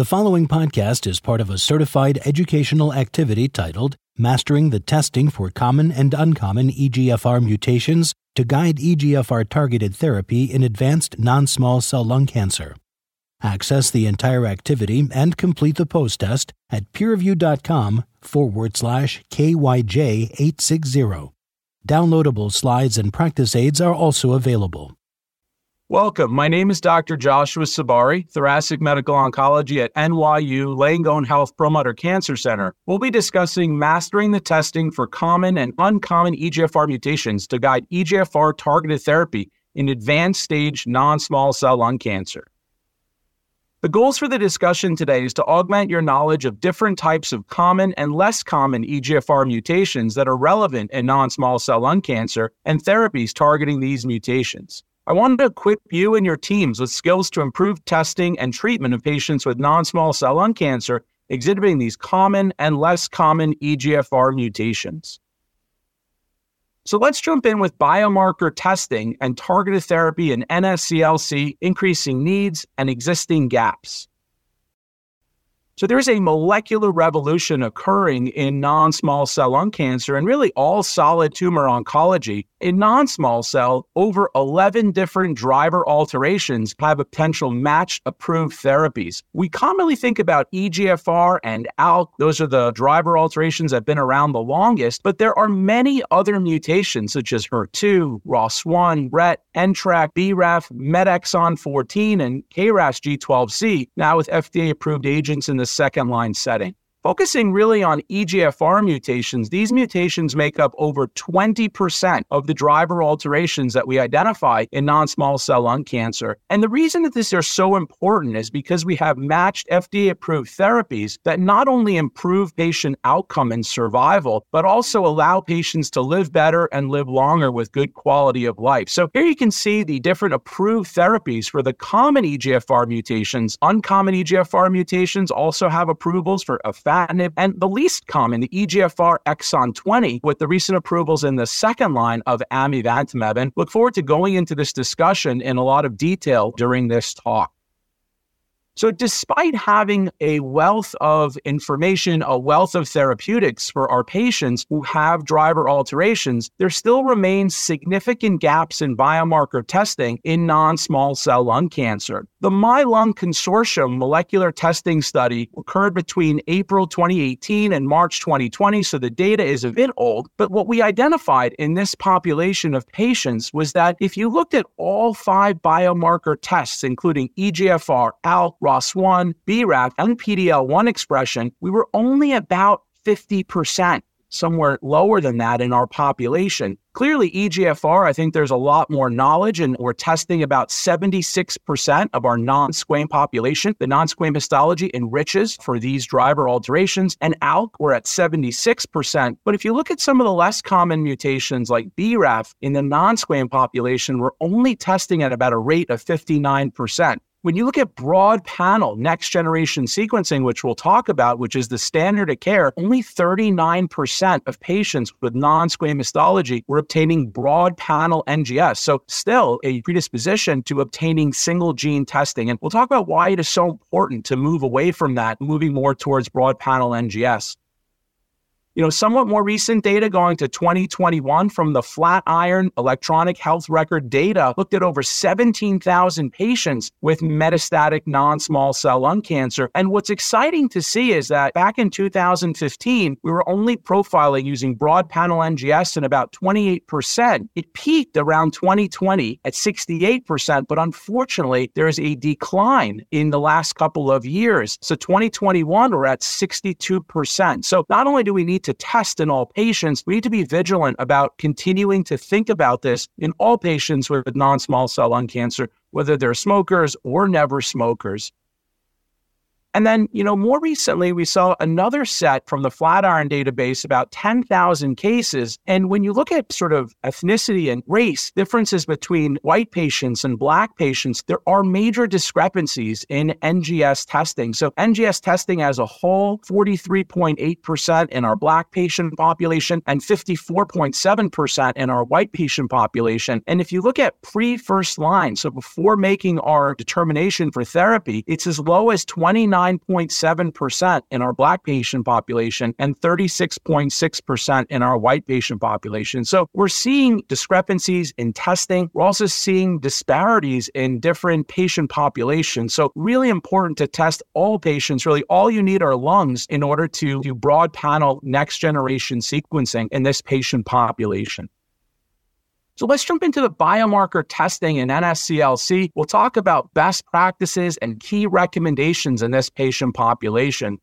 The following podcast is part of a certified educational activity titled Mastering the Testing for Common and Uncommon EGFR Mutations to Guide EGFR Targeted Therapy in Advanced Non Small Cell Lung Cancer. Access the entire activity and complete the post test at PeerView.com forward slash KYJ860. Downloadable slides and practice aids are also available. Welcome. My name is Dr. Joshua Sabari, thoracic medical oncology at NYU Langone Health Perlmutter Cancer Center. We'll be discussing mastering the testing for common and uncommon EGFR mutations to guide EGFR targeted therapy in advanced stage non small cell lung cancer. The goals for the discussion today is to augment your knowledge of different types of common and less common EGFR mutations that are relevant in non small cell lung cancer and therapies targeting these mutations. I wanted to equip you and your teams with skills to improve testing and treatment of patients with non small cell lung cancer exhibiting these common and less common EGFR mutations. So let's jump in with biomarker testing and targeted therapy in NSCLC, increasing needs and existing gaps. So there's a molecular revolution occurring in non small cell lung cancer and really all solid tumor oncology. In non small cell, over 11 different driver alterations have a potential matched approved therapies. We commonly think about EGFR and ALK, those are the driver alterations that have been around the longest, but there are many other mutations such as HER2, ROS1, RET, NTRK, BRAF, MET exon 14, and KRAS G12C, now with FDA approved agents in the second line setting. Focusing really on EGFR mutations, these mutations make up over 20% of the driver alterations that we identify in non small cell lung cancer. And the reason that these are so important is because we have matched FDA approved therapies that not only improve patient outcome and survival, but also allow patients to live better and live longer with good quality of life. So here you can see the different approved therapies for the common EGFR mutations. Uncommon EGFR mutations also have approvals for a afatinib, and the least common, the EGFR exon 20, with the recent approvals in the second line of amivantamab. And look forward to going into this discussion in a lot of detail during this talk. So, despite having a wealth of information, a wealth of therapeutics for our patients who have driver alterations, there still remains significant gaps in biomarker testing in non small cell lung cancer. The MyLung Consortium molecular testing study occurred between April 2018 and March 2020, so the data is a bit old. But what we identified in this population of patients was that if you looked at all five biomarker tests, including EGFR, ALK, ROS1, BRAF, and PD-L1 expression, we were only about 50% somewhere lower than that in our population. Clearly, EGFR, I think there's a lot more knowledge, and we're testing about 76% of our non squam population. The non squam histology enriches for these driver alterations, and ALK, we're at 76%. But if you look at some of the less common mutations like BRAF in the non squam population, we're only testing at about a rate of 59%. When you look at broad panel next generation sequencing, which we'll talk about, which is the standard of care, only 39% of patients with non squamous histology were obtaining broad panel NGS. So, still a predisposition to obtaining single gene testing. And we'll talk about why it is so important to move away from that, moving more towards broad panel NGS. You know, somewhat more recent data going to 2021 from the Flatiron electronic health record data looked at over 17,000 patients with metastatic non small cell lung cancer. And what's exciting to see is that back in 2015, we were only profiling using broad panel NGS in about 28%. It peaked around 2020 at 68%, but unfortunately, there is a decline in the last couple of years. So 2021, we're at 62%. So not only do we need to test in all patients, we need to be vigilant about continuing to think about this in all patients with non small cell lung cancer, whether they're smokers or never smokers. And then, you know, more recently, we saw another set from the Flatiron database, about 10,000 cases. And when you look at sort of ethnicity and race, differences between white patients and black patients, there are major discrepancies in NGS testing. So, NGS testing as a whole, 43.8% in our black patient population and 54.7% in our white patient population. And if you look at pre first line, so before making our determination for therapy, it's as low as 29 39.7% in our Black patient population and 36.6% in our white patient population. So we're seeing discrepancies in testing. We're also seeing disparities in different patient populations. So, really important to test all patients. Really, all you need are lungs in order to do broad panel next generation sequencing in this patient population. So let's jump into the biomarker testing in NSCLC. We'll talk about best practices and key recommendations in this patient population.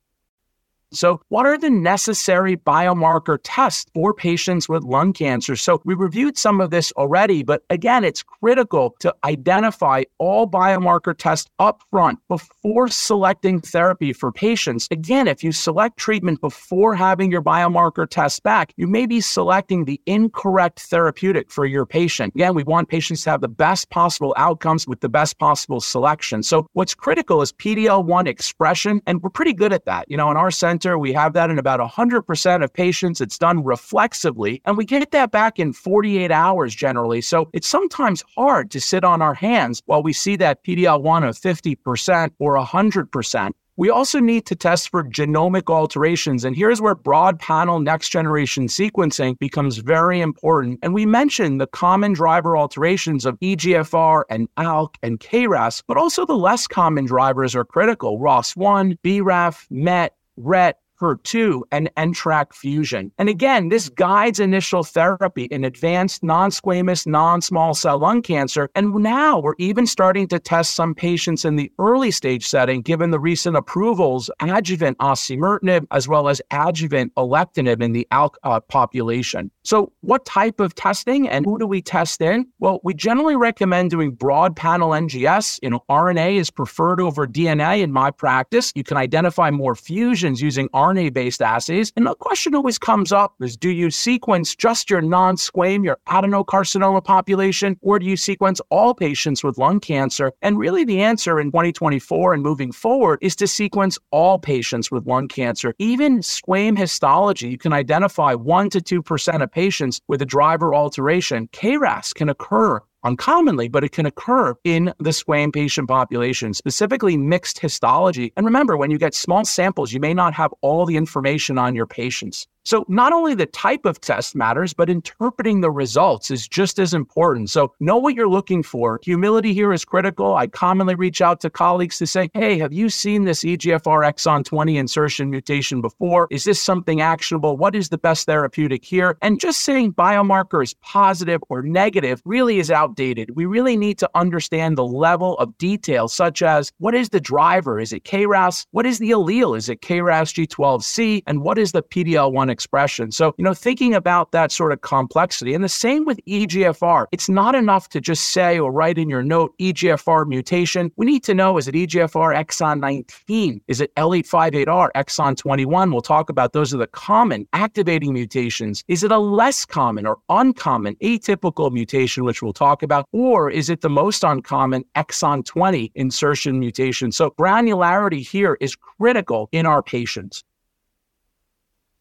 So, what are the necessary biomarker tests for patients with lung cancer? So, we reviewed some of this already, but again, it's critical to identify all biomarker tests up front before selecting therapy for patients. Again, if you select treatment before having your biomarker test back, you may be selecting the incorrect therapeutic for your patient. Again, we want patients to have the best possible outcomes with the best possible selection. So, what's critical is PD L1 expression, and we're pretty good at that. You know, in our sense, center. We have that in about 100% of patients. It's done reflexively, and we get that back in 48 hours generally. So it's sometimes hard to sit on our hands while we see that PD-L1 of 50% or 100%. We also need to test for genomic alterations. And here's where broad panel next generation sequencing becomes very important. And we mentioned the common driver alterations of EGFR and ALK and KRAS, but also the less common drivers are critical ROS1, BRAF, MET, RET, HER2, and NTRK fusion. And again, this guides initial therapy in advanced non squamous non small cell lung cancer. And now we're even starting to test some patients in the early stage setting, given the recent approvals, adjuvant osimertinib, as well as adjuvant alectinib in the ALK uh, population. So, what type of testing and who do we test in? Well, we generally recommend doing broad panel NGS. You know, RNA is preferred over DNA in my practice. You can identify more fusions using RNA based assays. And the question always comes up is do you sequence just your non squam, your adenocarcinoma population, or do you sequence all patients with lung cancer? And really, the answer in 2024 and moving forward is to sequence all patients with lung cancer. Even squam histology, you can identify 1 to 2% of patients with a driver alteration. KRAS can occur uncommonly, but it can occur in the squam patient population, specifically mixed histology. And remember, when you get small samples, you may not have all the information on your patients. So, not only the type of test matters, but interpreting the results is just as important. So, know what you're looking for. Humility here is critical. I commonly reach out to colleagues to say, Hey, have you seen this EGFR exon 20 insertion mutation before? Is this something actionable? What is the best therapeutic here? And just saying biomarker is positive or negative really is outdated. We really need to understand the level of detail, such as what is the driver? Is it KRAS? What is the allele? Is it KRAS G12C? And what is the PDL1 expression. So, you know, thinking about that sort of complexity. And the same with EGFR. It's not enough to just say or write in your note EGFR mutation. We need to know is it EGFR exon 19? Is it L858R exon 21? We'll talk about those are the common activating mutations. Is it a less common or uncommon atypical mutation, which we'll talk about? Or is it the most uncommon exon 20 insertion mutation? So granularity here is critical in our patients.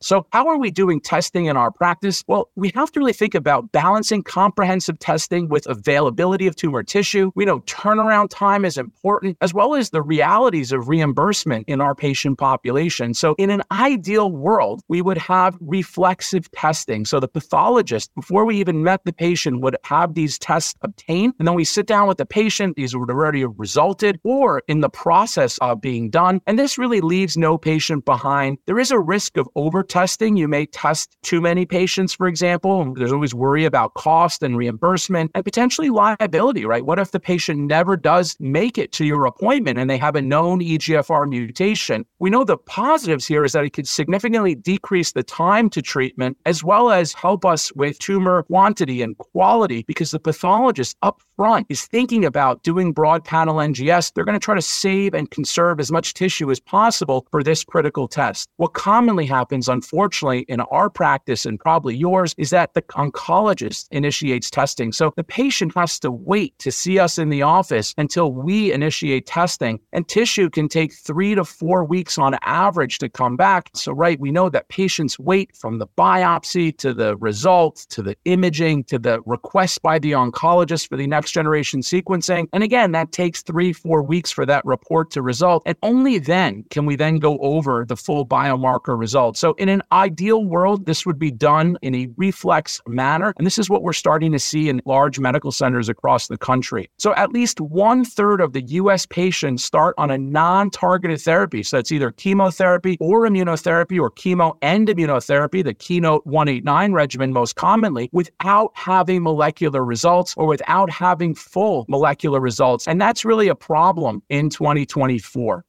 So, how are we doing testing in our practice? Well, we have to really think about balancing comprehensive testing with availability of tumor tissue. We know turnaround time is important, as well as the realities of reimbursement in our patient population. So, in an ideal world, we would have reflexive testing. So, the pathologist, before we even met the patient, would have these tests obtained. And then we sit down with the patient, these would already have resulted or in the process of being done. And this really leaves no patient behind. There is a risk of over testing. You may test too many patients, for example. There's always worry about cost and reimbursement and potentially liability, right? What if the patient never does make it to your appointment and they have a known EGFR mutation? We know the positives here is that it could significantly decrease the time to treatment as well as help us with tumor quantity and quality because the pathologist up front is thinking about doing broad panel NGS. They're going to try to save and conserve as much tissue as possible for this critical test. What commonly happens unfortunately, in our practice and probably yours, is that the oncologist initiates testing. So the patient has to wait to see us in the office until we initiate testing. And tissue can take three to four weeks on average to come back. So, right, we know that patients wait from the biopsy to the results to the imaging to the request by the oncologist for the next next generation sequencing. And again, that takes three, four weeks for that report to result. And only then can we then go over the full biomarker results. So in an ideal world, this would be done in a reflex manner. And this is what we're starting to see in large medical centers across the country. So at least one third of the US patients start on a non targeted therapy. So it's either chemotherapy or immunotherapy or chemo and immunotherapy, the Keynote 189 regimen most commonly, without having molecular results or without having full molecular results. And that's really a problem in 2024.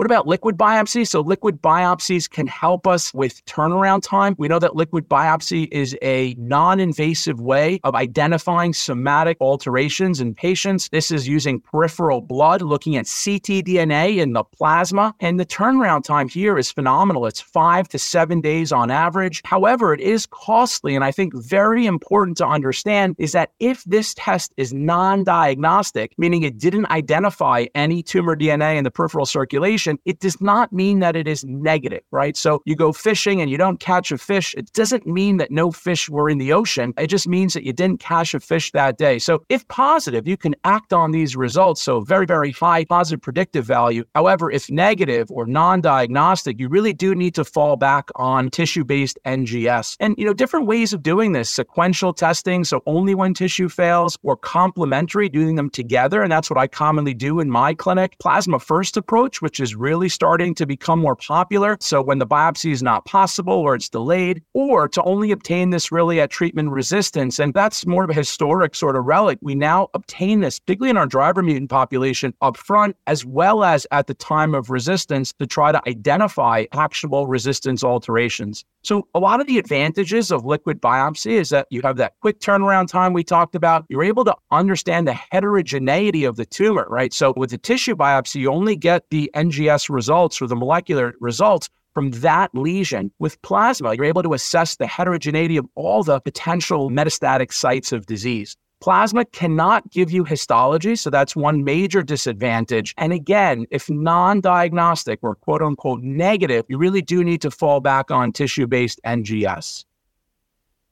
What about liquid biopsy? So, liquid biopsies can help us with turnaround time. We know that liquid biopsy is a non invasive way of identifying somatic alterations in patients. This is using peripheral blood, looking at ctDNA in the plasma. And the turnaround time here is phenomenal. It's five to seven days on average. However, it is costly. And I think very important to understand is that if this test is non diagnostic, meaning it didn't identify any tumor DNA in the peripheral circulation, it does not mean that it is negative, right? So you go fishing and you don't catch a fish. It doesn't mean that no fish were in the ocean. It just means that you didn't catch a fish that day. So if positive, you can act on these results. So very, very high positive predictive value. However, if negative or non-diagnostic, you really do need to fall back on tissue-based NGS. And you know, different ways of doing this, sequential testing, so only when tissue fails, or complementary, doing them together. And that's what I commonly do in my clinic. Plasma first approach, which is really starting to become more popular. So when the biopsy is not possible or it's delayed, or to only obtain this really at treatment resistance. And that's more of a historic sort of relic. We now obtain this, particularly in our driver mutant population, up front, as well as at the time of resistance to try to identify actionable resistance alterations. So, a lot of the advantages of liquid biopsy is that you have that quick turnaround time we talked about. You're able to understand the heterogeneity of the tumor, right? So, with the tissue biopsy, you only get the NGS results or the molecular results from that lesion. With plasma, you're able to assess the heterogeneity of all the potential metastatic sites of disease. Plasma cannot give you histology, so that's one major disadvantage. And again, if non diagnostic or quote unquote negative, you really do need to fall back on tissue based NGS.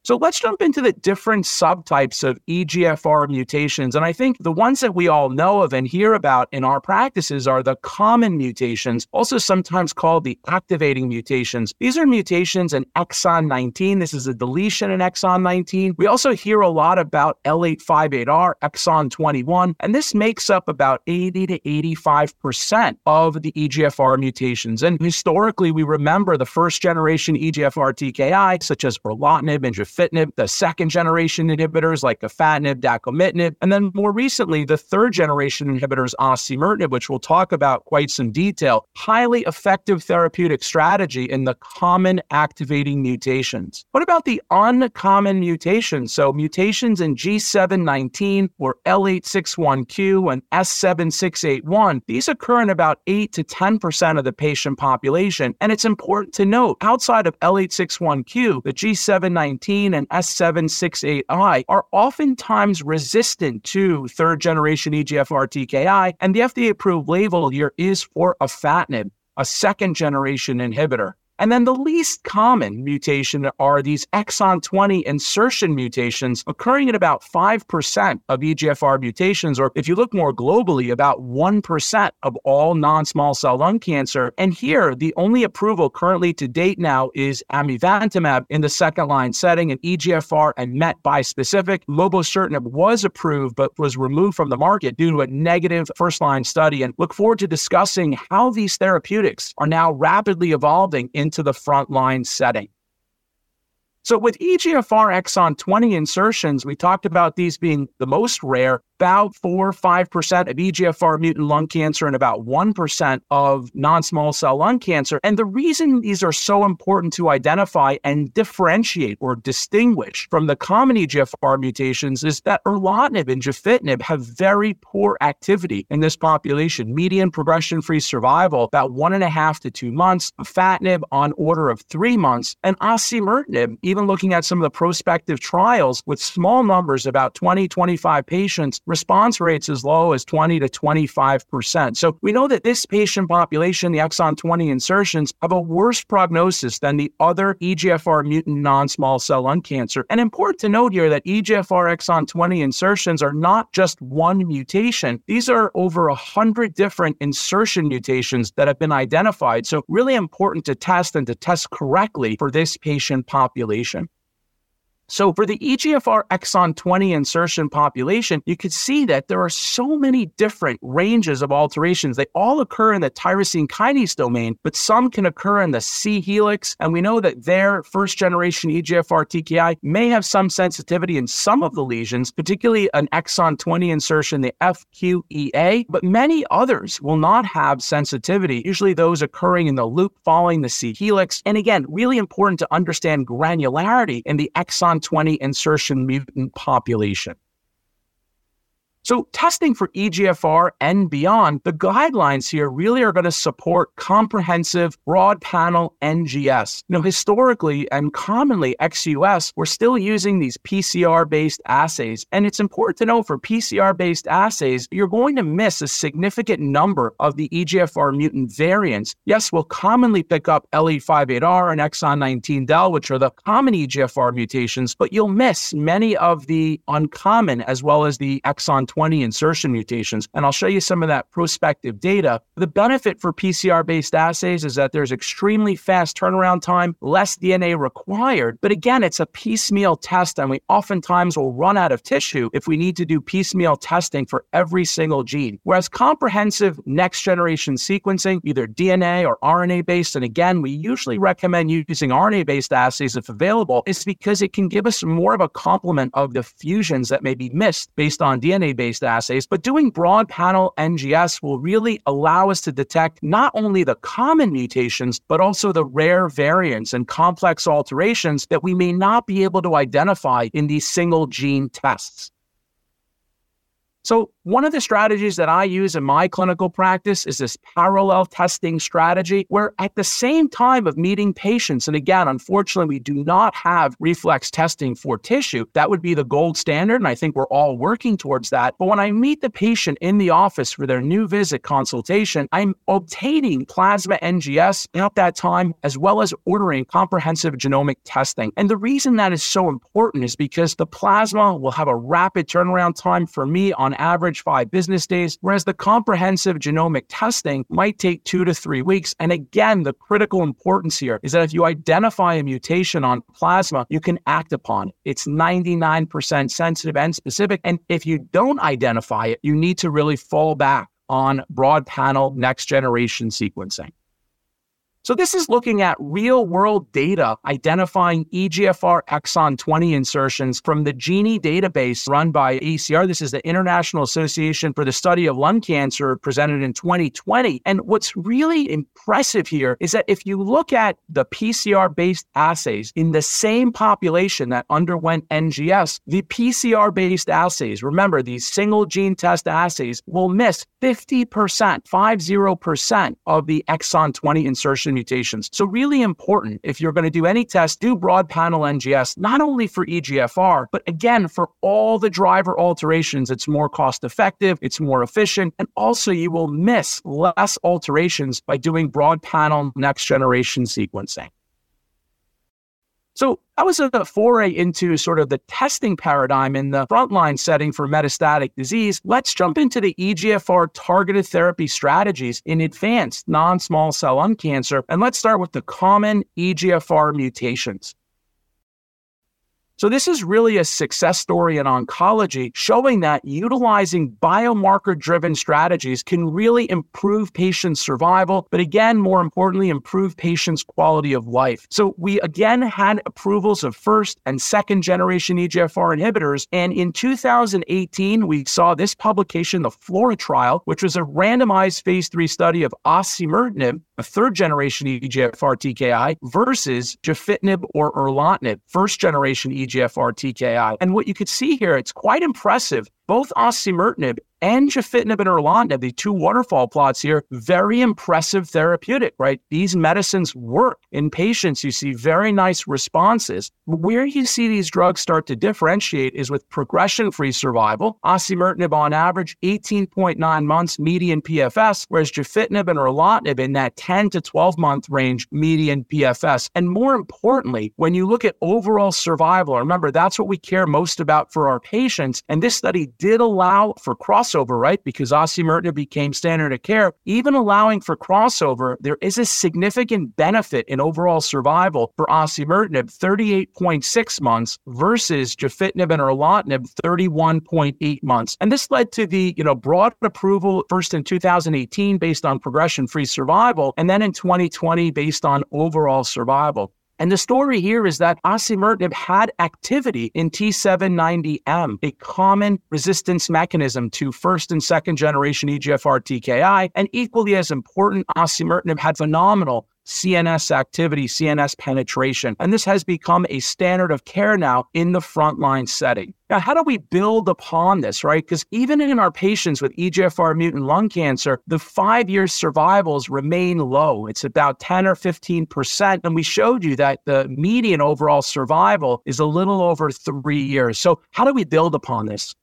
So let's jump into the different subtypes of EGFR mutations. And I think the ones that we all know of and hear about in our practices are the common mutations, also sometimes called the activating mutations. These are mutations in exon 19. This is a deletion in exon 19. We also hear a lot about L858R, exon 21, and this makes up about 80 to 85% of the EGFR mutations. And historically, we remember the first generation EGFR TKI, such as erlotinib and the second generation inhibitors like afatinib, dacomitinib, and then more recently, the third generation inhibitors, osimertinib, which we'll talk about quite some detail. Highly effective therapeutic strategy in the common activating mutations. What about the uncommon mutations? So mutations in G719 or L861Q and S768I, these occur in about 8 to 10% of the patient population. And it's important to note, outside of L861Q, the G719 and S768I are oftentimes resistant to third generation EGFR TKI, and the FDA approved label here is for afatinib, a second generation inhibitor. And then the least common mutation are these exon 20 insertion mutations occurring in about 5% of EGFR mutations, or if you look more globally, about 1% of all non small cell lung cancer. And here, the only approval currently to date now is amivantamab in the second line setting, an EGFR and MET bispecific. Mobocertinib was approved but was removed from the market due to a negative first line study. And look forward to discussing how these therapeutics are now rapidly evolving in into the frontline setting. So, with EGFR exon 20 insertions, we talked about these being the most rare about 4 5% of EGFR mutant lung cancer and about 1% of non small cell lung cancer. And the reason these are so important to identify and differentiate or distinguish from the common EGFR mutations is that erlotinib and gefitinib have very poor activity in this population. Median progression free survival about one and a half to two months, afatinib on order of three months, and osimertinib, even even looking at some of the prospective trials with small numbers, about 20, 25 patients, response rates as low as 20 to 25%. So we know that this patient population, the exon 20 insertions, have a worse prognosis than the other EGFR mutant non small cell lung cancer. And important to note here that EGFR exon 20 insertions are not just one mutation, these are over 100 different insertion mutations that have been identified. So, really important to test and to test correctly for this patient population population. So for the EGFR exon 20 insertion population, you could see that there are so many different ranges of alterations. They all occur in the tyrosine kinase domain, but some can occur in the C helix. And we know that their first generation EGFR TKI may have some sensitivity in some of the lesions, particularly an exon 20 insertion, the FQEA, but many others will not have sensitivity, usually those occurring in the loop following the C helix. And again, really important to understand granularity in the exon 20 insertion mutant population. So, testing for EGFR and beyond, the guidelines here really are going to support comprehensive broad panel NGS. You know, historically and commonly ex-US, we're still using these PCR-based assays, and it's important to know for PCR-based assays, you're going to miss a significant number of the EGFR mutant variants. Yes, we'll commonly pick up L858R and exon 19 del, which are the common EGFR mutations, but you'll miss many of the uncommon as well as the exon 20 insertion mutations. And I'll show you some of that prospective data. The benefit for PCR based assays is that there's extremely fast turnaround time, less DNA required. But again, it's a piecemeal test, and we oftentimes will run out of tissue if we need to do piecemeal testing for every single gene. Whereas comprehensive next generation sequencing, either DNA or RNA based, and again, we usually recommend using RNA based assays if available, is because it can give us more of a complement of the fusions that may be missed based on DNA based assays. But doing broad panel NGS will really allow us to detect not only the common mutations, but also the rare variants and complex alterations that we may not be able to identify in these single gene tests. So, one of the strategies that I use in my clinical practice is this parallel testing strategy, where at the same time of meeting patients, and again, unfortunately, we do not have reflex testing for tissue. That would be the gold standard, and I think we're all working towards that. But when I meet the patient in the office for their new visit consultation, I'm obtaining plasma NGS at that time, as well as ordering comprehensive genomic testing. And the reason that is so important is because the plasma will have a rapid turnaround time for me on average five business days, whereas the comprehensive genomic testing might take two to three weeks. And again, the critical importance here is that if you identify a mutation on plasma, you can act upon it. It's 99% sensitive and specific. And if you don't identify it, you need to really fall back on broad panel next generation sequencing. So this is looking at real world data identifying EGFR exon 20 insertions from the GENIE database run by ACR. This is the International Association for the Study of Lung Cancer presented in 2020. And what's really impressive here is that if you look at the PCR based assays in the same population that underwent NGS, the PCR based assays, remember these single gene test assays will miss 50%, 50% of the exon 20 insertion mutations. So, really important if you're going to do any test, do broad panel NGS, not only for EGFR, but again, for all the driver alterations. It's more cost effective, it's more efficient, and also you will miss less alterations by doing broad panel next generation sequencing. So that was a foray into sort of the testing paradigm in the frontline setting for metastatic disease. Let's jump into the EGFR targeted therapy strategies in advanced non small cell lung cancer. And let's start with the common EGFR mutations. So, this is really a success story in oncology, showing that utilizing biomarker driven strategies can really improve patient survival, but again, more importantly, improve patients' quality of life. So, we again had approvals of first and second generation EGFR inhibitors. And in 2018, we saw this publication, the FLAURA trial, which was a randomized phase three study of osimertinib, a third generation EGFR TKI, versus gefitinib or erlotinib, first generation EGFR EGFR TKI. And what you could see here, it's quite impressive both osimertinib and gefitinib and erlotinib, the two waterfall plots here, very impressive therapeutic, right? These medicines work in patients. You see very nice responses. Where you see these drugs start to differentiate is with progression-free survival. Osimertinib on average 18.9 months median PFS, whereas gefitinib and erlotinib in that 10 to 12 month range median PFS. And more importantly, when you look at overall survival, remember that's what we care most about for our patients. And this study did allow for cross crossover, right? Because osimertinib became standard of care. Even allowing for crossover, there is a significant benefit in overall survival for osimertinib, 38.6 months versus gefitinib and erlotinib, 31.8 months. And this led to the, you know, broad approval first in 2018 based on progression-free survival, and then in 2020 based on overall survival. And the story here is that osimertinib had activity in T790M, a common resistance mechanism to first and second generation EGFR TKI. And equally as important, osimertinib had phenomenal CNS activity, CNS penetration. And this has become a standard of care now in the frontline setting. Now, how do we build upon this, right? Because even in our patients with EGFR mutant lung cancer, the five year survivals remain low. It's about 10 or 15%. And we showed you that the median overall survival is a little over three years. So, how do we build upon this?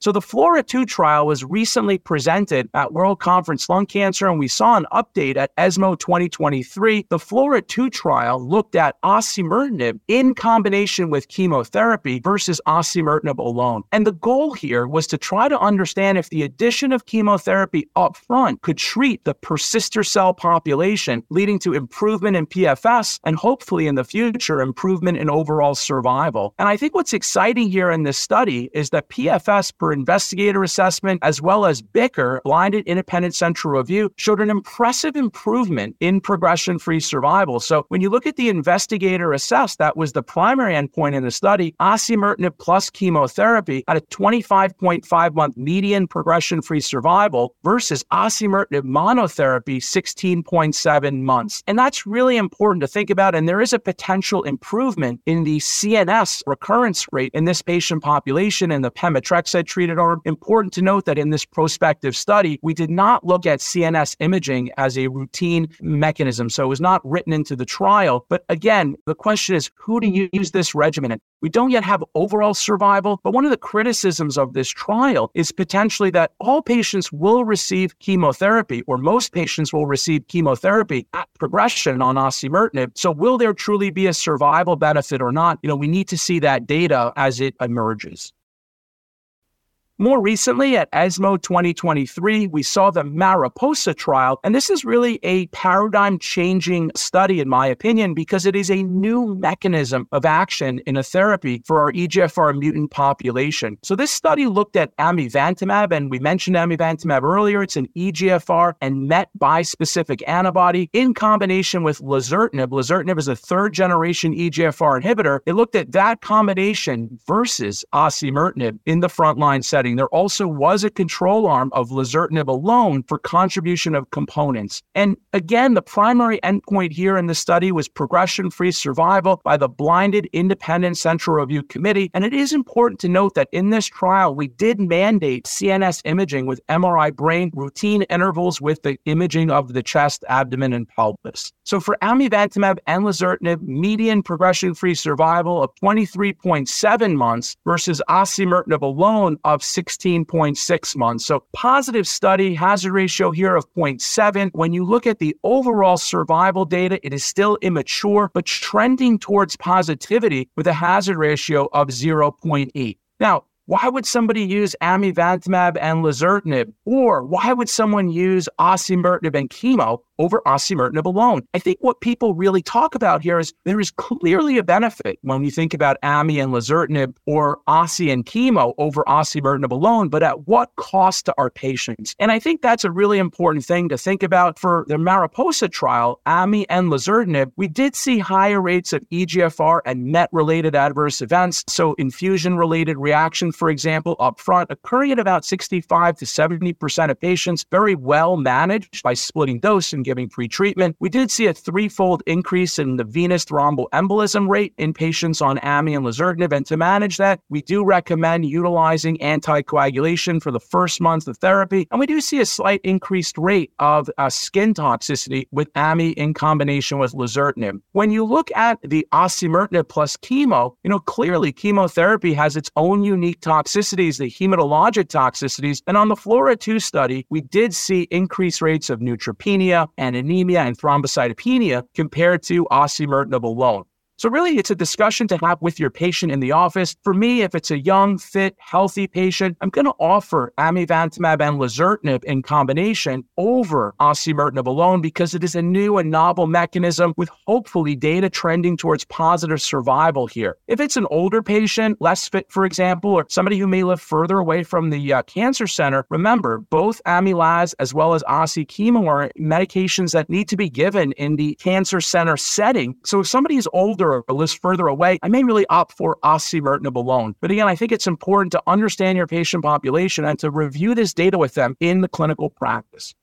So the FLAURA2 trial was recently presented at World Conference Lung Cancer, and we saw an update at ESMO 2023. The FLAURA2 trial looked at osimertinib in combination with chemotherapy versus osimertinib alone. And the goal here was to try to understand if the addition of chemotherapy up front could treat the persister cell population, leading to improvement in PFS and hopefully in the future, improvement in overall survival. And I think what's exciting here in this study is that PFS per investigator assessment, as well as BICR, blinded independent central review, showed an impressive improvement in progression free survival. So when you look at the investigator assessed, that was the primary endpoint in the study, osimertinib plus chemotherapy at a 25.5 month median progression free survival versus osimertinib monotherapy 16.7 months. And that's really important to think about. And there is a potential improvement in the CNS recurrence rate in this patient population in the pemetrexed treated arm. Important to note that in this prospective study, we did not look at CNS imaging as a routine mechanism. So it was not written into the trial. But again, the question is who do you use this regimen in? We don't yet have overall survival, but one of the criticisms of this trial is potentially that all patients will receive chemotherapy, or most patients will receive chemotherapy at progression on osimertinib. So will there truly be a survival benefit or not? You know, we need to see that data as it emerges. More recently, at ESMO 2023, we saw the Mariposa trial, and this is really a paradigm changing study, in my opinion, because it is a new mechanism of action in a therapy for our EGFR mutant population. So, this study looked at amivantamab, and we mentioned amivantamab earlier. It's an EGFR and MET bispecific antibody in combination with lazertinib. Lazertinib is a third generation EGFR inhibitor. It looked at that combination versus osimertinib in the frontline setting there also was a control arm of lazertinib alone for contribution of components. And again, the primary endpoint here in the study was progression free survival by the blinded independent central review committee. And it is important to note that in this trial, we did mandate CNS imaging with MRI brain routine intervals with the imaging of the chest, abdomen, and pelvis. So for amivantamab and lazertinib, median progression free survival of 23.7 months versus osimertinib alone of 16.6 months. So positive study, hazard ratio here of 0.7. When you look at the overall survival data, it is still immature, but trending towards positivity with a hazard ratio of 0.8. Now, why would somebody use amivantamab and lazertinib? Or why would someone use osimertinib and chemo over osimertinib alone. I think what people really talk about here is there is clearly a benefit when you think about AMI and lazertinib or osi and chemo over osimertinib alone, but at what cost to our patients? And I think that's a really important thing to think about for the Mariposa trial, AMI and lazertinib. We did see higher rates of EGFR and MET related adverse events. So infusion related reaction, for example, upfront occurring at about 65 to 70% of patients, very well managed by splitting dose and giving pre-treatment. We did see a threefold increase in the venous thromboembolism rate in patients on AMI and lazertinib. And to manage that, we do recommend utilizing anticoagulation for the first month of therapy. And we do see a slight increased rate of uh, skin toxicity with AMI in combination with lazertinib. When you look at the osimertinib plus chemo, you know, clearly chemotherapy has its own unique toxicities, the hematologic toxicities. And on the FLAURA 2 study, we did see increased rates of neutropenia and anemia and thrombocytopenia compared to osimertinib alone. So, really, it's a discussion to have with your patient in the office. For me, if it's a young, fit, healthy patient, I'm going to offer amivantamab and lazertinib in combination over osimertinib alone because it is a new and novel mechanism with hopefully data trending towards positive survival here. If it's an older patient, less fit, for example, or somebody who may live further away from the uh, cancer center, remember both amilaz as well as osi chemo are medications that need to be given in the cancer center setting. So, if somebody is older, or a list further away, I may really opt for osimertinib alone. But again, I think it's important to understand your patient population and to review this data with them in the clinical practice.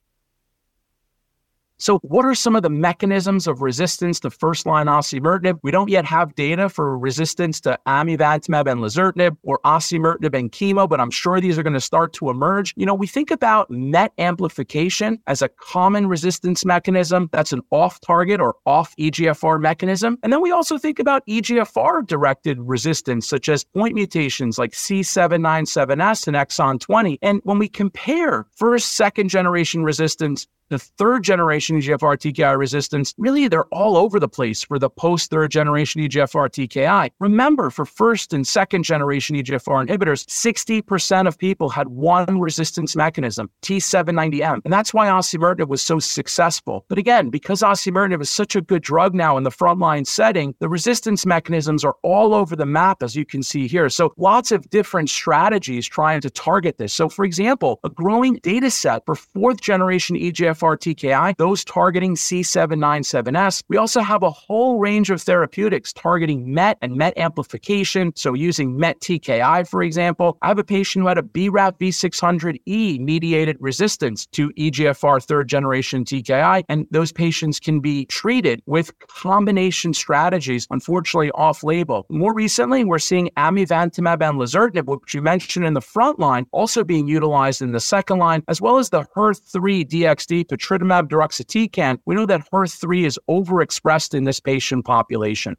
So, what are some of the mechanisms of resistance to first line osimertinib? We don't yet have data for resistance to amivantamab and lazertinib or osimertinib and chemo, but I'm sure these are going to start to emerge. You know, we think about MET amplification as a common resistance mechanism. That's an off target or off EGFR mechanism. And then we also think about EGFR directed resistance, such as point mutations like C797S and exon 20. And when we compare first, second generation resistance the third generation EGFR TKI resistance, really they're all over the place for the post third generation EGFR TKI. Remember, for first and second generation EGFR inhibitors, 60% of people had one resistance mechanism, T790M. And that's why osimertinib was so successful. But again, because osimertinib is such a good drug now in the frontline setting, the resistance mechanisms are all over the map, as you can see here. So lots of different strategies trying to target this. So, for example, a growing data set for fourth generation EGFR EGFR TKI, those targeting C797S. We also have a whole range of therapeutics targeting MET and MET amplification. So using MET TKI, for example, I have a patient who had a BRAF V600E mediated resistance to EGFR third generation TKI, and those patients can be treated with combination strategies, unfortunately off label. More recently, we're seeing amivantamab and lazertinib, which you mentioned in the front line, also being utilized in the second line, as well as the HER3 DXd patritumab deruxtecan, we know that HER3 is overexpressed in this patient population.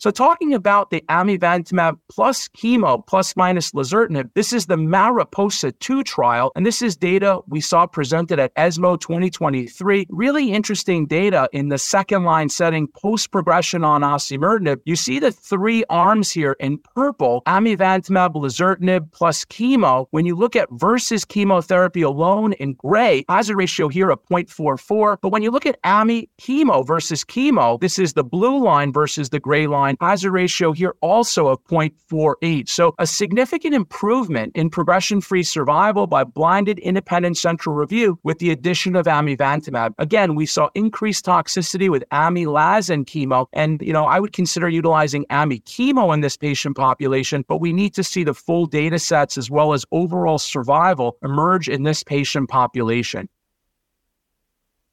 So, talking about the amivantamab plus chemo plus minus lazertinib, this is the Mariposa 2 trial, and this is data we saw presented at ESMO 2023. Really interesting data in the second line setting post progression on osimertinib. You see the three arms here in purple amivantamab, lazertinib plus chemo. When you look at versus chemotherapy alone in gray, hazard ratio here of 0.44. But when you look at ami chemo versus chemo, this is the blue line versus the gray line line, hazard ratio here also of 0.48. So a significant improvement in progression free survival by blinded independent central review with the addition of amivantamab. Again, we saw increased toxicity with amilaz and chemo. And, you know, I would consider utilizing ami chemo in this patient population, but we need to see the full data sets as well as overall survival emerge in this patient population.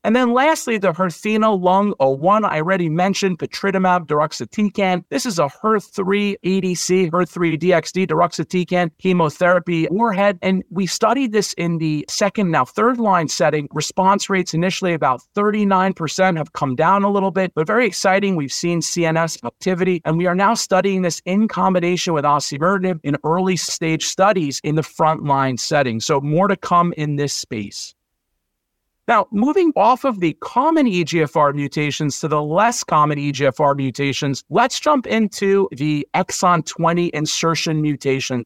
And then lastly, the Herthena Lung 01, I already mentioned patritumab deruxtecan. This is a HER3 ADC, HER3 DXd deruxtecan chemotherapy warhead. And we studied this in the second, now third line setting. Response rates initially about 39% have come down a little bit, but very exciting. We've seen CNS activity, and we are now studying this in combination with osimertinib in early stage studies in the frontline setting. So more to come in this space. Now, moving off of the common EGFR mutations to the less common EGFR mutations, let's jump into the exon 20 insertion mutation.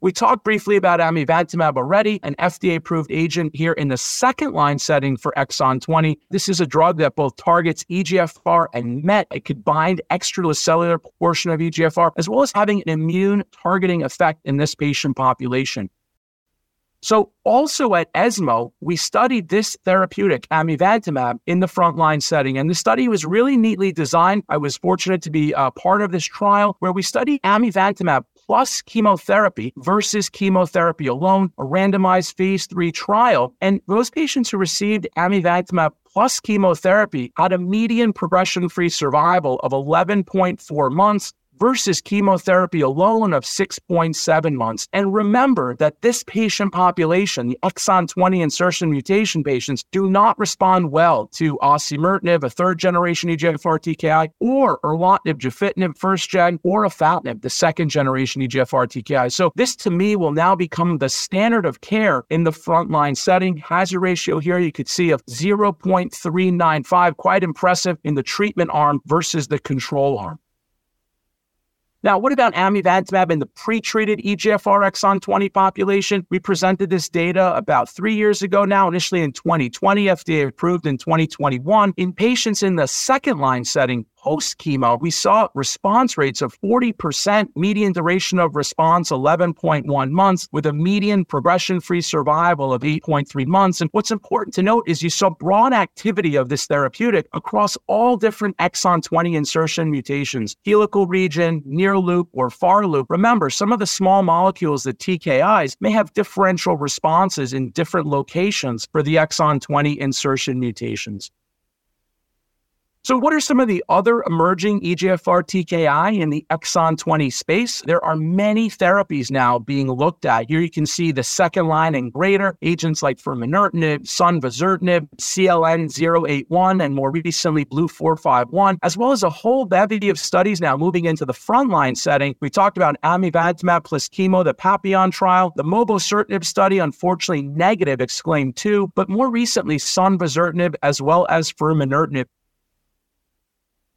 We talked briefly about amivantamab already, an FDA approved agent here in the second line setting for exon 20. This is a drug that both targets EGFR and MET. It could bind extracellular portion of EGFR, as well as having an immune targeting effect in this patient population. So, also at ESMO, we studied this therapeutic, amivantamab, in the frontline setting. And the study was really neatly designed. I was fortunate to be a part of this trial where we studied amivantamab plus chemotherapy versus chemotherapy alone, a randomized phase three trial. And those patients who received amivantamab plus chemotherapy had a median progression free survival of 11.4 months versus chemotherapy alone of 6.7 months. And remember that this patient population, the exon 20 insertion mutation patients, do not respond well to osimertinib, a third generation EGFR TKI, or erlotinib, gefitinib, first gen, or afatinib, the second generation EGFR TKI. So this to me will now become the standard of care in the frontline setting. Hazard ratio here you could see of 0.395, quite impressive in the treatment arm versus the control arm. Now, what about amivantamab in the pre-treated EGFR exon 20 population? We presented this data about three years ago now, initially in 2020, FDA approved in 2021, in patients in the second line setting post chemo, we saw response rates of 40%, median duration of response 11.1 months, with a median progression free survival of 8.3 months. And what's important to note is you saw broad activity of this therapeutic across all different exon 20 insertion mutations, helical region, near loop, or far loop. Remember, some of the small molecules, the TKIs, may have differential responses in different locations for the exon 20 insertion mutations. So, what are some of the other emerging EGFR TKI in the exon 20 space? There are many therapies now being looked at. Here you can see the second line and greater agents like furmonertinib, sunvozertinib, CLN-081, and more recently BLU-451, as well as a whole bevy of studies now moving into the frontline setting. We talked about amivantamab plus chemo, the Papillon trial, the mobocertinib study, unfortunately negative, EXCLAIM-2, but more recently sunvozertinib as well as furmonertinib.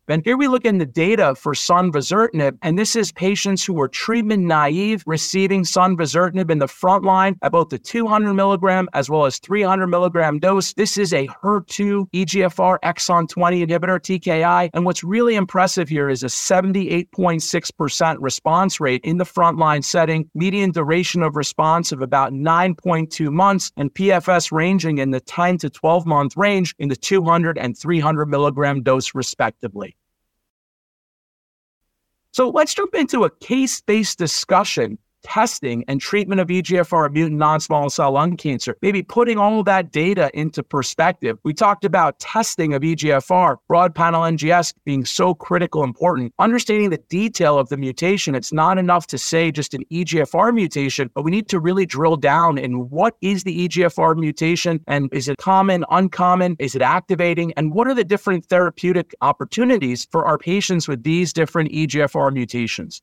And here we look in the data for sunvozertinib, and this is patients who were treatment naive receiving sunvozertinib in the front line at both the 200 milligram as well as 300 milligram dose. This is a HER2 EGFR exon 20 inhibitor TKI. And what's really impressive here is a 78.6% response rate in the frontline setting, median duration of response of about 9.2 months, and PFS ranging in the 10 to 12 month range in the 200 and 300 milligram dose, respectively. So let's jump into a case based discussion testing and treatment of EGFR mutant non-small cell lung cancer, maybe putting all that data into perspective. We talked about testing of EGFR, broad panel NGS being so critical important. Understanding the detail of the mutation, it's not enough to say just an EGFR mutation, but we need to really drill down in what is the EGFR mutation and is it common, uncommon, is it activating, and what are the different therapeutic opportunities for our patients with these different EGFR mutations.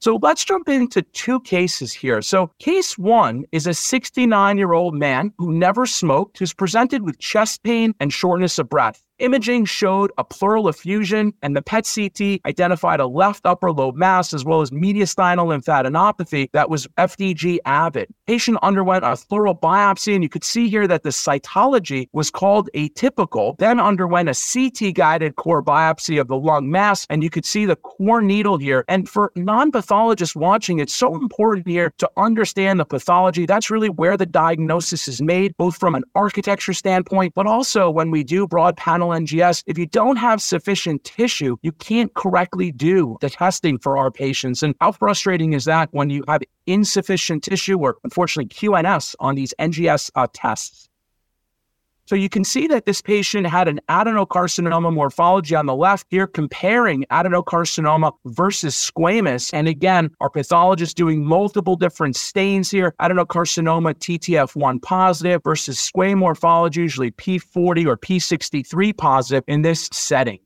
So let's jump into two cases here. So, case one is a 69 year old man who never smoked, who's presented with chest pain and shortness of breath. Imaging showed a pleural effusion, and the PET CT identified a left upper lobe mass as well as mediastinal lymphadenopathy that was FDG avid. Patient underwent a pleural biopsy, and you could see here that the cytology was called atypical, then underwent a CT guided core biopsy of the lung mass, and you could see the core needle here. And for non pathologists watching, it's so important here to understand the pathology. That's really where the diagnosis is made, both from an architecture standpoint, but also when we do broad panel NGS, if you don't have sufficient tissue, you can't correctly do the testing for our patients. And how frustrating is that when you have insufficient tissue or unfortunately QNS on these NGS uh, tests? So you can see that this patient had an adenocarcinoma morphology on the left here, comparing adenocarcinoma versus squamous. And again, our pathologist doing multiple different stains here adenocarcinoma TTF1 positive versus squamous morphology, usually P40 or P63 positive in this setting.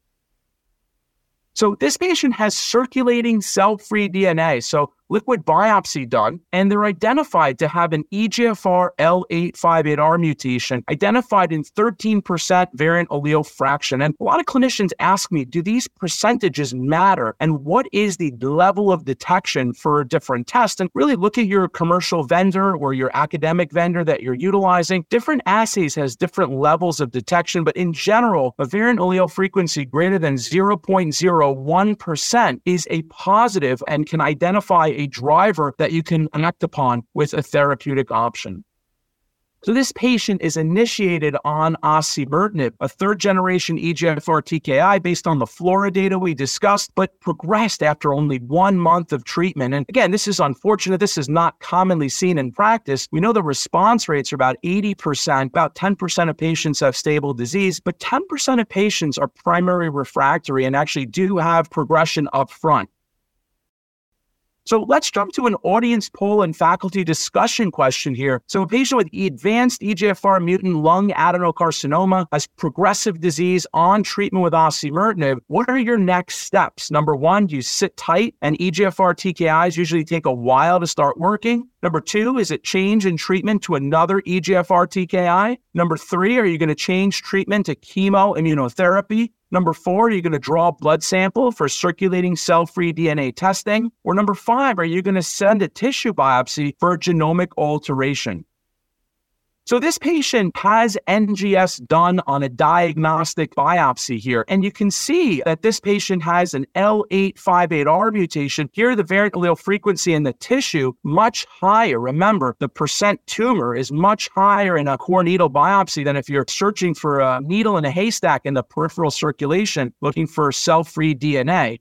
So this patient has circulating cell free DNA. So liquid biopsy done, and they're identified to have an EGFR L858R mutation, identified in 13% variant allele fraction. And a lot of clinicians ask me, do these percentages matter? And what is the level of detection for a different test? And really look at your commercial vendor or your academic vendor that you're utilizing. Different assays has different levels of detection, but in general, a variant allele frequency greater than 0.01% is a positive and can identify a driver that you can act upon with a therapeutic option. So this patient is initiated on osimertinib, a third generation EGFR TKI based on the FLAURA data we discussed, but progressed after only one month of treatment. And again, this is unfortunate. This is not commonly seen in practice. We know the response rates are about 80%, about 10% of patients have stable disease, but 10% of patients are primary refractory and actually do have progression up front. So let's jump to an audience poll and faculty discussion question here. So a patient with advanced EGFR mutant lung adenocarcinoma has progressive disease on treatment with osimertinib. What are your next steps? Number one, do you sit tight and EGFR TKIs usually take a while to start working? Number two, is it change in treatment to another EGFR TKI? Number three, are you going to change treatment to chemo immunotherapy? Number four, are you going to draw a blood sample for circulating cell free DNA testing? Or number five, are you going to send a tissue biopsy for a genomic alteration? So this patient has NGS done on a diagnostic biopsy here. And you can see that this patient has an L858R mutation. Here, the variant allele frequency in the tissue much higher. Remember, the percent tumor is much higher in a core needle biopsy than if you're searching for a needle in a haystack in the peripheral circulation looking for cell-free DNA.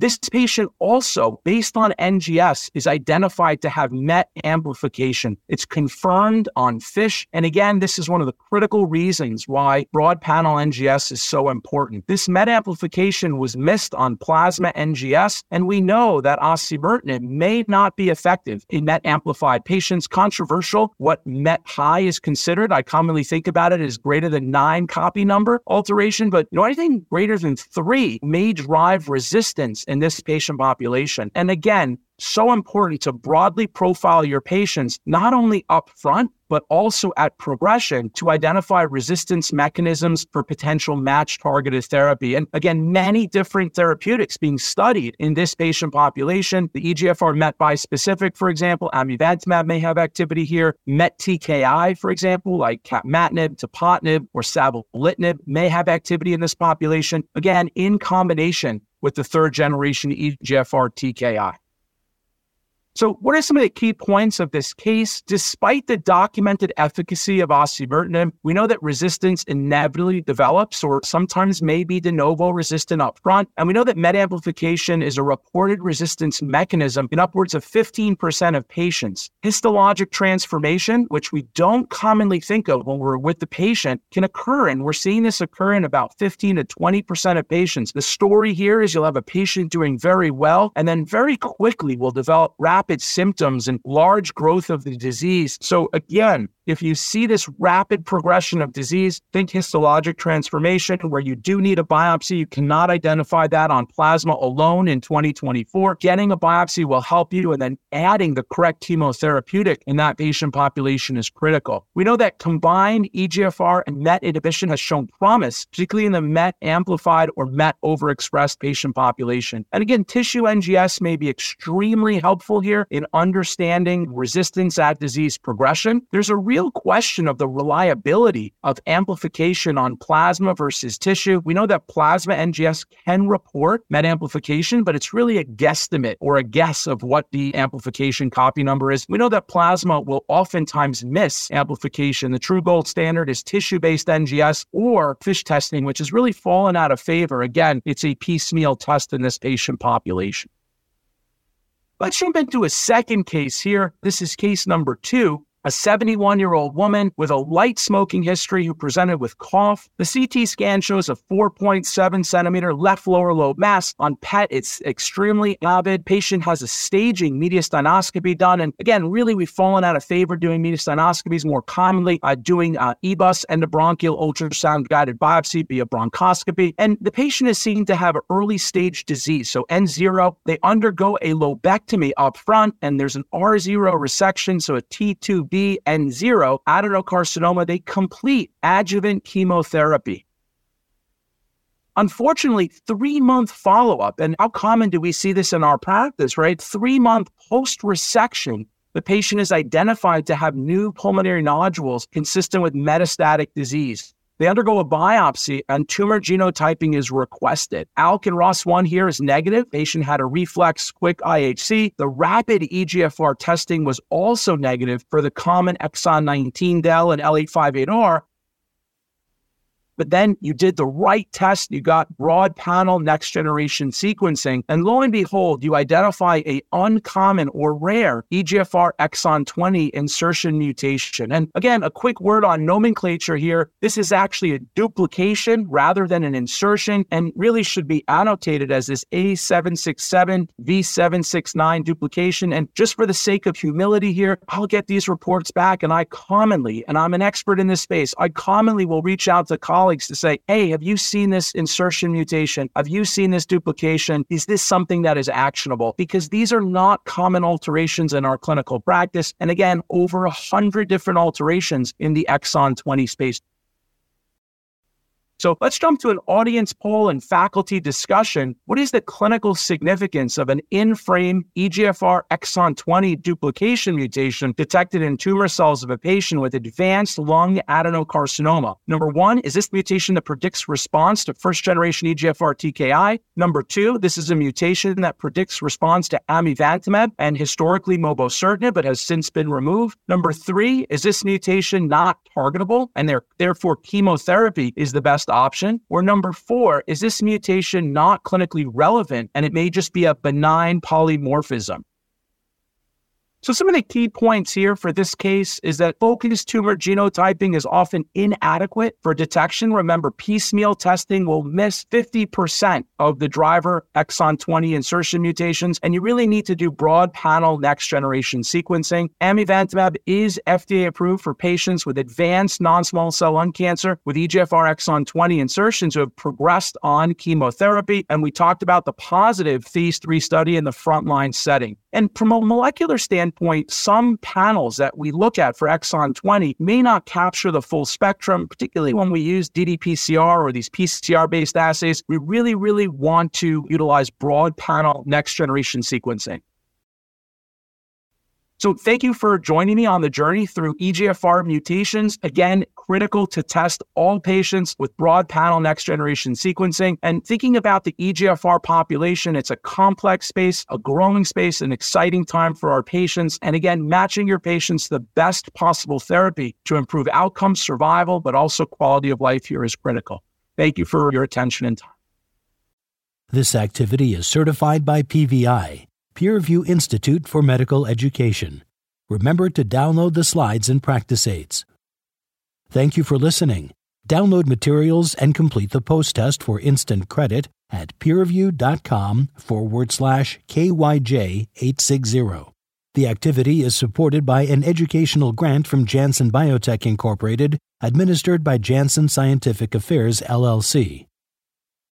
This patient also, based on NGS, is identified to have MET amplification. It's confirmed on FISH. And again, this is one of the critical reasons why broad panel NGS is so important. This MET amplification was missed on plasma NGS, and we know that osimertinib may not be effective in MET amplified patients. Controversial what MET high is considered. I commonly think about it as greater than nine copy number alteration, but you know, anything greater than three may drive resistance in this patient population. And again, so important to broadly profile your patients, not only up front, but also at progression to identify resistance mechanisms for potential match targeted therapy. And again, many different therapeutics being studied in this patient population. The EGFR MET bispecific, for example, amivantamab may have activity here. MET TKI, for example, like capmatinib, tepotinib, or savolitinib may have activity in this population. Again, in combination with the third generation EGFR TKI. So, what are some of the key points of this case? Despite the documented efficacy of osimertinib, we know that resistance inevitably develops or sometimes may be de novo resistant up front. And we know that MET amplification is a reported resistance mechanism in upwards of 15% of patients. Histologic transformation, which we don't commonly think of when we're with the patient, can occur. And we're seeing this occur in about 15 to 20% of patients. The story here is you'll have a patient doing very well and then very quickly will develop rapid rapid symptoms and large growth of the disease. So, again, if you see this rapid progression of disease, think histologic transformation where you do need a biopsy. You cannot identify that on plasma alone in 2024. Getting a biopsy will help you, and then adding the correct chemotherapeutic in that patient population is critical. We know that combined EGFR and MET inhibition has shown promise, particularly in the MET amplified or MET overexpressed patient population. And again, tissue NGS may be extremely helpful here in understanding resistance at disease progression. There's a real real question of the reliability of amplification on plasma versus tissue. We know that plasma NGS can report MET amplification, but it's really a guesstimate or a guess of what the amplification copy number is. We know that plasma will oftentimes miss amplification. The true gold standard is tissue based NGS or FISH testing, which has really fallen out of favor. Again, it's a piecemeal test in this patient population. Let's jump into a second case here. This is case number two a 71 year old woman with a light smoking history who presented with cough. The CT scan shows a 4.7 centimeter left lower lobe mass. On PET, it's extremely avid. Patient has a staging mediastinoscopy done. And again, really, we've fallen out of favor doing mediastinoscopies more commonly, uh, doing uh, EBUS endobronchial ultrasound guided biopsy via bronchoscopy. And the patient is seen to have early stage disease. So N0, they undergo a lobectomy up front, and there's an R0 resection, so a T2B and zero adenocarcinoma, they complete adjuvant chemotherapy. Unfortunately, three month follow up, and how common do we see this in our practice, right? Three month post resection, the patient is identified to have new pulmonary nodules consistent with metastatic disease. They undergo a biopsy and tumor genotyping is requested. ALK and ROS1 here is negative. Patient had a reflex quick IHC. The rapid EGFR testing was also negative for the common exon 19 del and L858R, but then you did the right test. You got broad panel next generation sequencing. And lo and behold, you identify a uncommon or rare EGFR exon 20 insertion mutation. And again, a quick word on nomenclature here. This is actually a duplication rather than an insertion and really should be annotated as this A767 V769 duplication. And just for the sake of humility here, I'll get these reports back. And I commonly, and I'm an expert in this space, I commonly will reach out to colleagues colleagues to say, hey, have you seen this insertion mutation? Have you seen this duplication? Is this something that is actionable? Because these are not common alterations in our clinical practice. And again, over a hundred different alterations in the exon 20 space. So let's jump to an audience poll and faculty discussion. What is the clinical significance of an in frame EGFR exon 20 duplication mutation detected in tumor cells of a patient with advanced lung adenocarcinoma? Number one, is this mutation that predicts response to first generation EGFR TKI? Number two, this is a mutation that predicts response to amivantamab and historically mobocertinib, but has since been removed. Number three, is this mutation not targetable and therefore chemotherapy is the best option? Or number four, is this mutation not clinically relevant and it may just be a benign polymorphism? So, some of the key points here for this case is that focused tumor genotyping is often inadequate for detection. Remember, piecemeal testing will miss 50% of the driver exon 20 insertion mutations, and you really need to do broad panel next generation sequencing. Amivantamab is FDA approved for patients with advanced non small cell lung cancer with EGFR exon 20 insertions who have progressed on chemotherapy. And we talked about the positive phase 3 study in the frontline setting. And from a molecular standpoint, some panels that we look at for exon 20 may not capture the full spectrum, particularly when we use ddPCR or these PCR based assays. We really, really want to utilize broad panel next generation sequencing. So thank you for joining me on the journey through EGFR mutations. Again, critical to test all patients with broad panel next generation sequencing. And thinking about the EGFR population, it's a complex space, a growing space, an exciting time for our patients. And again, matching your patients the best possible therapy to improve outcomes, survival, but also quality of life here is critical. Thank you for your attention and time. This activity is certified by PVI Peerview Institute for Medical Education. Remember to download the slides and practice aids. Thank you for listening. Download materials and complete the post test for instant credit at peerview.com forward slash KYJ860. The activity is supported by an educational grant from Janssen Biotech Incorporated, administered by Janssen Scientific Affairs, LLC.